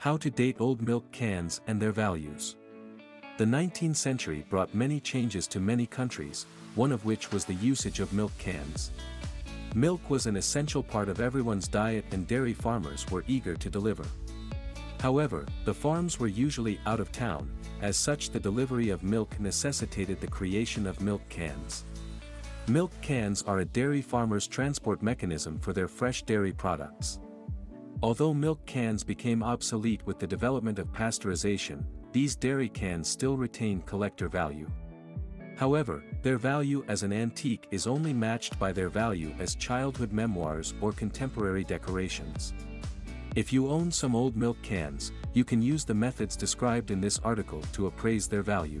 How to date old milk cans and their values. The 19th century brought many changes to many countries, one of which was the usage of milk cans. Milk was an essential part of everyone's diet and dairy farmers were eager to deliver. However, the farms were usually out of town, as such the delivery of milk necessitated the creation of milk cans. Milk cans are a dairy farmer's transport mechanism for their fresh dairy products. Although milk cans became obsolete with the development of pasteurization, these dairy cans still retain collector value. However, their value as an antique is only matched by their value as childhood memoirs or contemporary decorations. If you own some old milk cans, you can use the methods described in this article to appraise their value.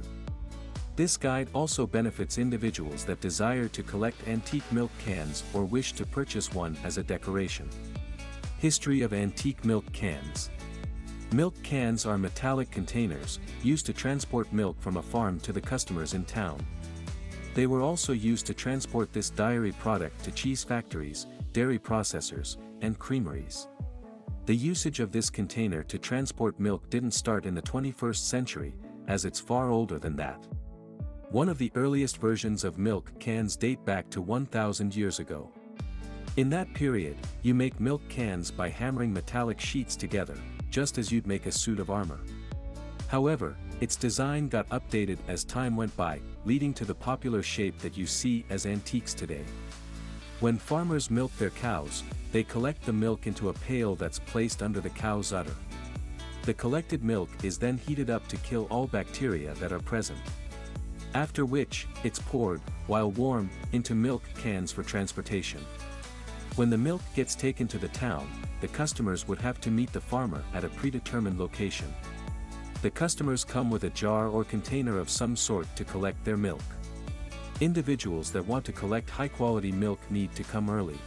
This guide also benefits individuals that desire to collect antique milk cans or wish to purchase one as a decoration. History of Antique Milk Cans Milk cans are metallic containers, used to transport milk from a farm to the customers in town. They were also used to transport this dairy product to cheese factories, dairy processors, and creameries. The usage of this container to transport milk didn't start in the 21st century, as it's far older than that. One of the earliest versions of milk cans date back to 1000 years ago. In that period, you make milk cans by hammering metallic sheets together, just as you'd make a suit of armor. However, its design got updated as time went by, leading to the popular shape that you see as antiques today. When farmers milk their cows, they collect the milk into a pail that's placed under the cow's udder. The collected milk is then heated up to kill all bacteria that are present. After which, it's poured, while warm, into milk cans for transportation. When the milk gets taken to the town, the customers would have to meet the farmer at a predetermined location. The customers come with a jar or container of some sort to collect their milk. Individuals that want to collect high-quality milk need to come early.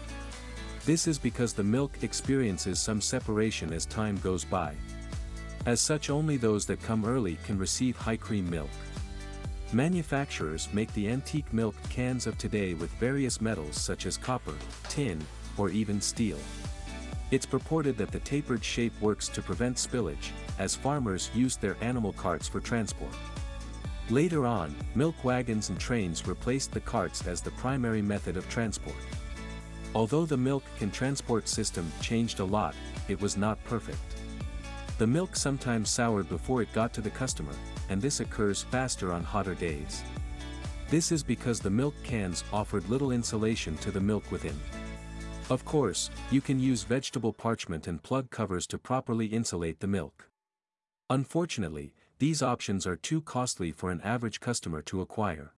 This is because the milk experiences some separation as time goes by. As such only those that come early can receive high cream milk. Manufacturers make the antique milk cans of today with various metals such as copper, tin, or even steel. It's purported that the tapered shape works to prevent spillage, as farmers used their animal carts for transport. Later on, milk wagons and trains replaced the carts as the primary method of transport. Although the milk can transport system changed a lot, it was not perfect. The milk sometimes soured before it got to the customer, and this occurs faster on hotter days. This is because the milk cans offered little insulation to the milk within. Of course, you can use vegetable parchment and plug covers to properly insulate the milk. Unfortunately, these options are too costly for an average customer to acquire.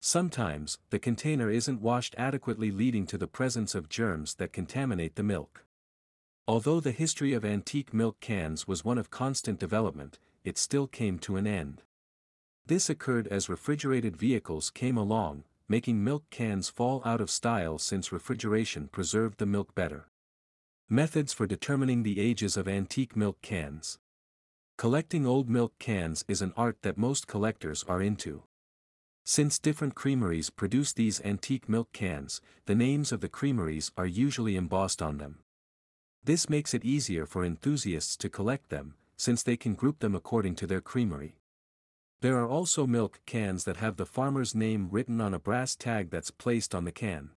Sometimes, the container isn't washed adequately leading to the presence of germs that contaminate the milk. Although the history of antique milk cans was one of constant development, it still came to an end. This occurred as refrigerated vehicles came along, making milk cans fall out of style since refrigeration preserved the milk better. Methods for determining the ages of antique milk cans. Collecting old milk cans is an art that most collectors are into. Since different creameries produce these antique milk cans, the names of the creameries are usually embossed on them. This makes it easier for enthusiasts to collect them, since they can group them according to their creamery. There are also milk cans that have the farmer's name written on a brass tag that's placed on the can.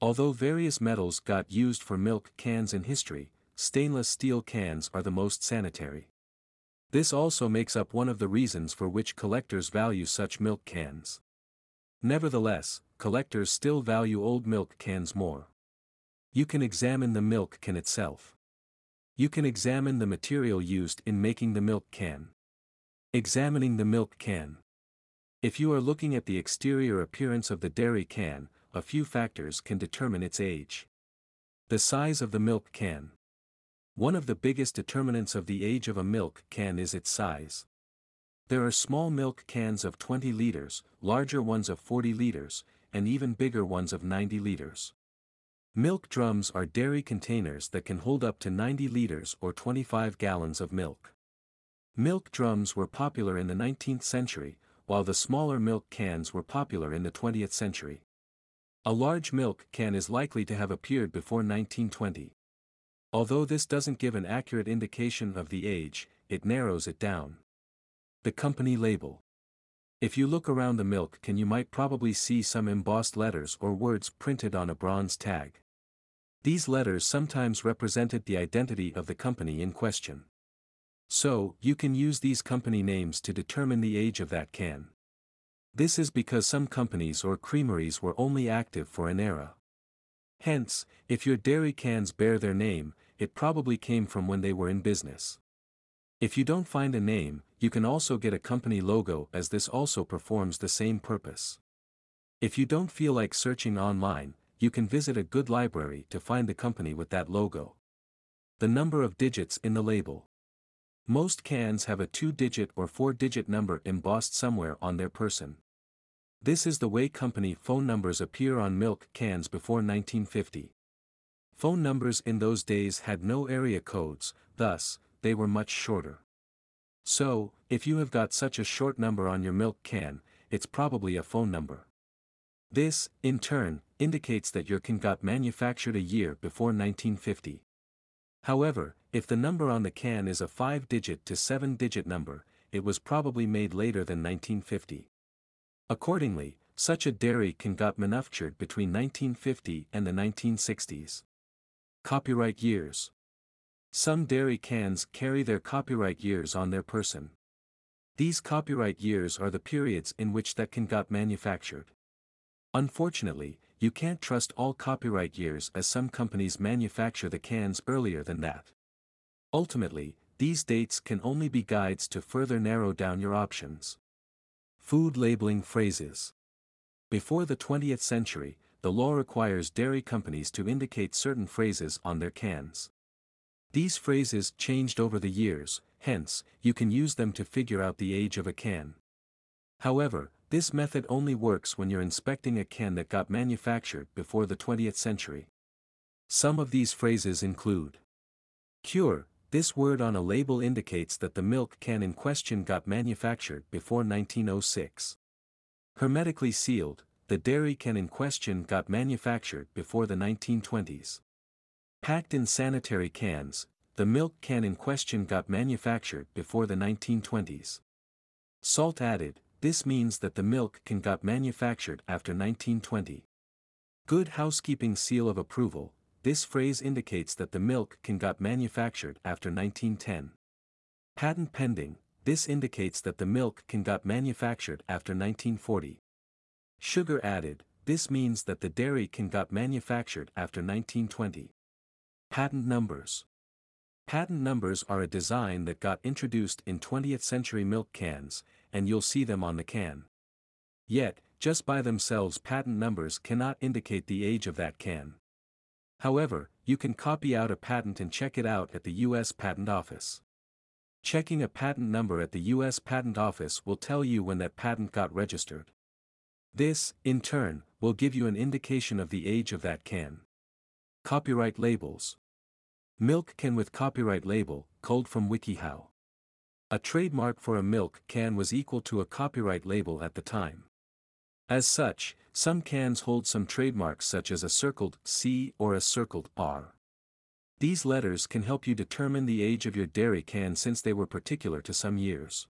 Although various metals got used for milk cans in history, stainless steel cans are the most sanitary. This also makes up one of the reasons for which collectors value such milk cans. Nevertheless, collectors still value old milk cans more. You can examine the milk can itself. You can examine the material used in making the milk can. Examining the milk can. If you are looking at the exterior appearance of the dairy can, a few factors can determine its age. The size of the milk can. One of the biggest determinants of the age of a milk can is its size. There are small milk cans of 20 liters, larger ones of 40 liters, and even bigger ones of 90 liters. Milk drums are dairy containers that can hold up to 90 liters or 25 gallons of milk. Milk drums were popular in the 19th century, while the smaller milk cans were popular in the 20th century. A large milk can is likely to have appeared before 1920. Although this doesn't give an accurate indication of the age, it narrows it down. The company label. If you look around the milk can you might probably see some embossed letters or words printed on a bronze tag. These letters sometimes represented the identity of the company in question. So, you can use these company names to determine the age of that can. This is because some companies or creameries were only active for an era. Hence, if your dairy cans bear their name, it probably came from when they were in business. If you don't find a name, you can also get a company logo as this also performs the same purpose. If you don't feel like searching online, you can visit a good library to find the company with that logo. The number of digits in the label. Most cans have a two-digit or four-digit number embossed somewhere on their person. This is the way company phone numbers appear on milk cans before 1950. Phone numbers in those days had no area codes, thus, they were much shorter. So, if you have got such a short number on your milk can, it's probably a phone number. This, in turn, indicates that your can got manufactured a year before 1950. However, if the number on the can is a 5-digit to 7-digit number, it was probably made later than 1950. Accordingly, such a dairy can got manufactured between 1950 and the 1960s. Copyright years. Some dairy cans carry their copyright years on their person. These copyright years are the periods in which that can got manufactured. Unfortunately, you can't trust all copyright years as some companies manufacture the cans earlier than that. Ultimately, these dates can only be guides to further narrow down your options. Food labeling phrases. Before the 20th century, the law requires dairy companies to indicate certain phrases on their cans. These phrases changed over the years, hence, you can use them to figure out the age of a can. However, this method only works when you're inspecting a can that got manufactured before the 20th century. Some of these phrases include Cure, this word on a label indicates that the milk can in question got manufactured before 1906. Hermetically sealed, the dairy can in question got manufactured before the 1920s. Packed in sanitary cans, the milk can in question got manufactured before the 1920s. Salt added, this means that the milk can got manufactured after 1920. Good housekeeping seal of approval, this phrase indicates that the milk can got manufactured after 1910. Patent pending, this indicates that the milk can got manufactured after 1940. Sugar added, this means that the dairy can got manufactured after 1920. Patent numbers. Patent numbers are a design that got introduced in 20th century milk cans, and you'll see them on the can. Yet, just by themselves patent numbers cannot indicate the age of that can. However, you can copy out a patent and check it out at the U.S. Patent Office. Checking a patent number at the U.S. Patent Office will tell you when that patent got registered. This, in turn, will give you an indication of the age of that can. Copyright labels. Milk can with copyright label, culled from WikiHow. A trademark for a milk can was equal to a copyright label at the time. As such, some cans hold some trademarks such as a circled C or a circled R. These letters can help you determine the age of your dairy can since they were particular to some years.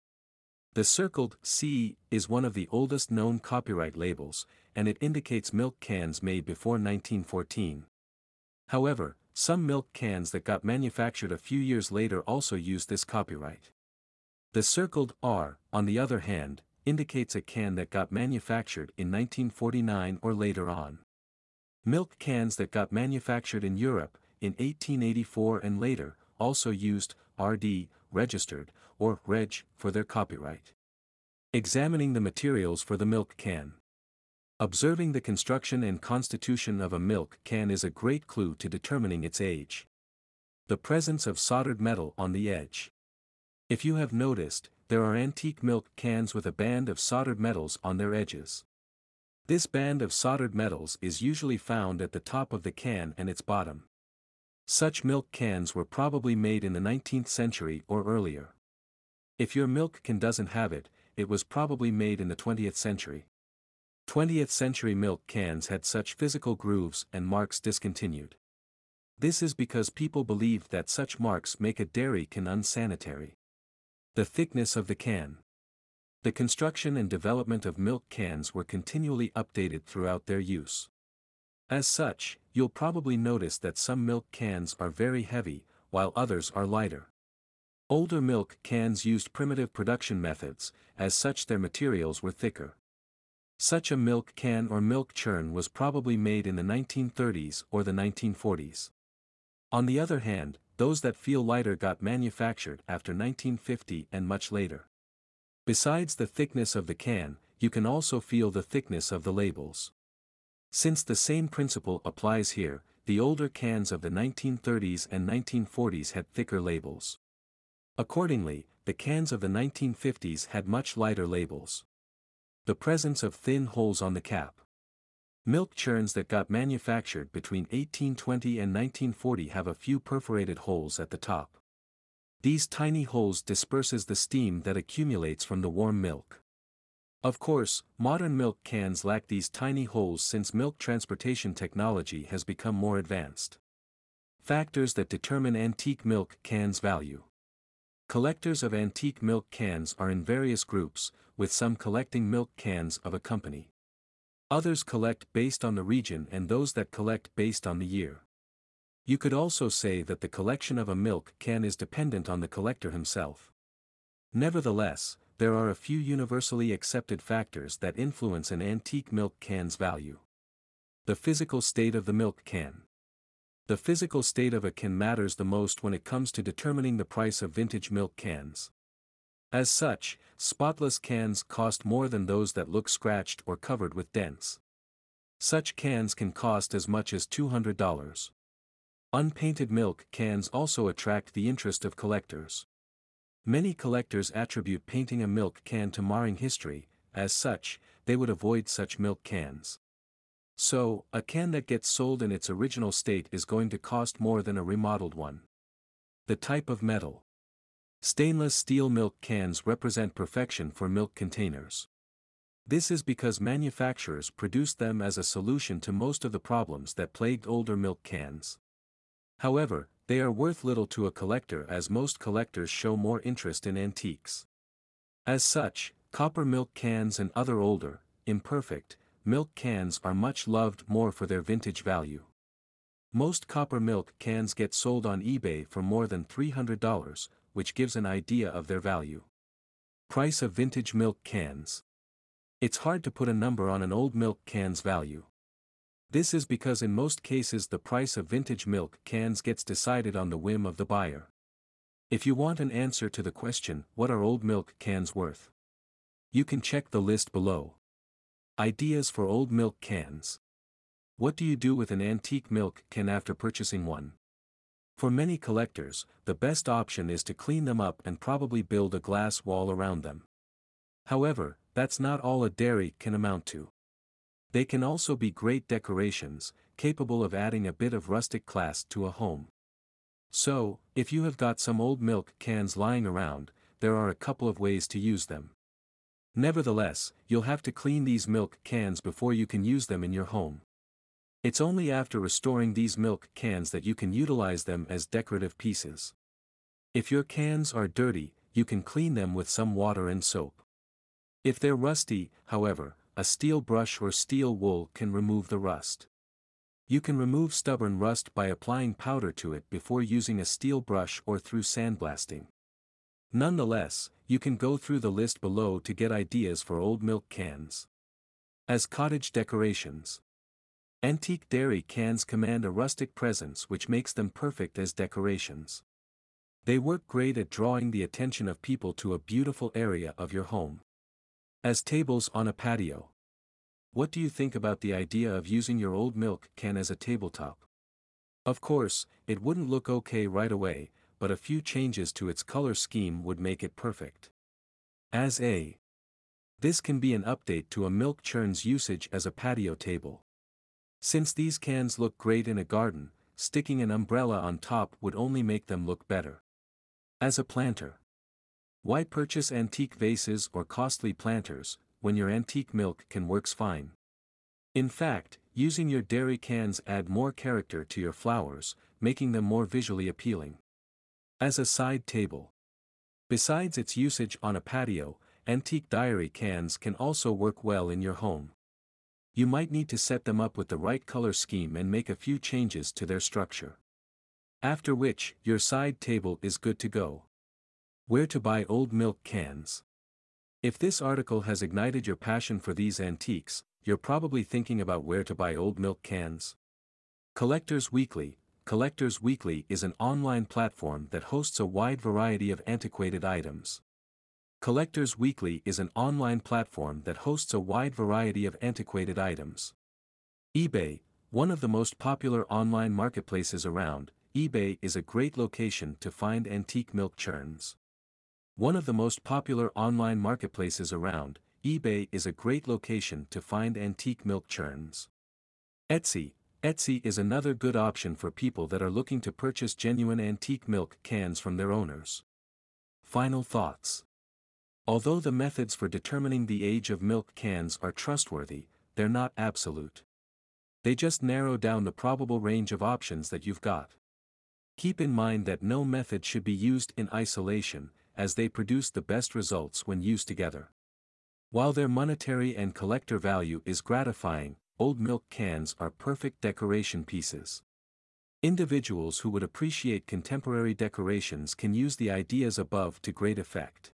The circled C is one of the oldest known copyright labels, and it indicates milk cans made before 1914. However, some milk cans that got manufactured a few years later also use this copyright. The circled R, on the other hand, indicates a can that got manufactured in 1949 or later on. Milk cans that got manufactured in Europe, in 1884 and later, also used RD, registered, or Reg, for their copyright. Examining the materials for the milk can. Observing the construction and constitution of a milk can is a great clue to determining its age. The presence of soldered metal on the edge. If you have noticed, there are antique milk cans with a band of soldered metals on their edges. This band of soldered metals is usually found at the top of the can and its bottom. Such milk cans were probably made in the 19th century or earlier. If your milk can doesn't have it, it was probably made in the 20th century. 20th century milk cans had such physical grooves and marks discontinued. This is because people believed that such marks make a dairy can unsanitary. The thickness of the can. The construction and development of milk cans were continually updated throughout their use. As such, you'll probably notice that some milk cans are very heavy, while others are lighter. Older milk cans used primitive production methods, as such their materials were thicker. Such a milk can or milk churn was probably made in the 1930s or the 1940s. On the other hand, those that feel lighter got manufactured after 1950 and much later. Besides the thickness of the can, you can also feel the thickness of the labels. Since the same principle applies here, the older cans of the 1930s and 1940s had thicker labels. Accordingly, the cans of the 1950s had much lighter labels. The presence of thin holes on the cap. Milk churns that got manufactured between 1820 and 1940 have a few perforated holes at the top. These tiny holes disperses the steam that accumulates from the warm milk. Of course, modern milk cans lack these tiny holes since milk transportation technology has become more advanced. Factors that determine antique milk cans value. Collectors of antique milk cans are in various groups, with some collecting milk cans of a company. Others collect based on the region and those that collect based on the year. You could also say that the collection of a milk can is dependent on the collector himself. Nevertheless, there are a few universally accepted factors that influence an antique milk can's value. The physical state of the milk can. The physical state of a can matters the most when it comes to determining the price of vintage milk cans. As such, spotless cans cost more than those that look scratched or covered with dents. Such cans can cost as much as $200. Unpainted milk cans also attract the interest of collectors. Many collectors attribute painting a milk can to marring history, as such, they would avoid such milk cans. So, a can that gets sold in its original state is going to cost more than a remodeled one. The type of metal. Stainless steel milk cans represent perfection for milk containers. This is because manufacturers produced them as a solution to most of the problems that plagued older milk cans. However, they are worth little to a collector as most collectors show more interest in antiques. As such, copper milk cans and other older, imperfect, milk cans are much loved more for their vintage value. Most copper milk cans get sold on eBay for more than $300, which gives an idea of their value. Price of vintage milk cans. It's hard to put a number on an old milk can's value. This is because in most cases the price of vintage milk cans gets decided on the whim of the buyer. If you want an answer to the question, what are old milk cans worth? You can check the list below. Ideas for old milk cans. What do you do with an antique milk can after purchasing one? For many collectors, the best option is to clean them up and probably build a glass wall around them. However, that's not all a dairy can amount to. They can also be great decorations, capable of adding a bit of rustic class to a home. So, if you have got some old milk cans lying around, there are a couple of ways to use them. Nevertheless, you'll have to clean these milk cans before you can use them in your home. It's only after restoring these milk cans that you can utilize them as decorative pieces. If your cans are dirty, you can clean them with some water and soap. If they're rusty, however, a steel brush or steel wool can remove the rust. You can remove stubborn rust by applying powder to it before using a steel brush or through sandblasting. Nonetheless, you can go through the list below to get ideas for old milk cans. As cottage decorations. Antique dairy cans command a rustic presence which makes them perfect as decorations. They work great at drawing the attention of people to a beautiful area of your home. As tables on a patio. What do you think about the idea of using your old milk can as a tabletop? Of course, it wouldn't look okay right away, but a few changes to its color scheme would make it perfect. As a. This can be an update to a milk churn's usage as a patio table. Since these cans look great in a garden, sticking an umbrella on top would only make them look better. As a planter. Why purchase antique vases or costly planters, when your antique milk can works fine? In fact, using your dairy cans add more character to your flowers, making them more visually appealing. As a side table. Besides its usage on a patio, antique diary cans can also work well in your home. You might need to set them up with the right color scheme and make a few changes to their structure. After which, your side table is good to go. Where to buy old milk cans. If this article has ignited your passion for these antiques, you're probably thinking about where to buy old milk cans. Collectors Weekly Collectors Weekly is an online platform that hosts a wide variety of antiquated items. Collectors Weekly is an online platform that hosts a wide variety of antiquated items. eBay, one of the most popular online marketplaces around, eBay is a great location to find antique milk churns. One of the most popular online marketplaces around, eBay is a great location to find antique milk churns. Etsy Etsy is another good option for people that are looking to purchase genuine antique milk cans from their owners. Final thoughts. Although the methods for determining the age of milk cans are trustworthy, they're not absolute. They just narrow down the probable range of options that you've got. Keep in mind that no method should be used in isolation, as they produce the best results when used together. While their monetary and collector value is gratifying, old milk cans are perfect decoration pieces. Individuals who would appreciate contemporary decorations can use the ideas above to great effect.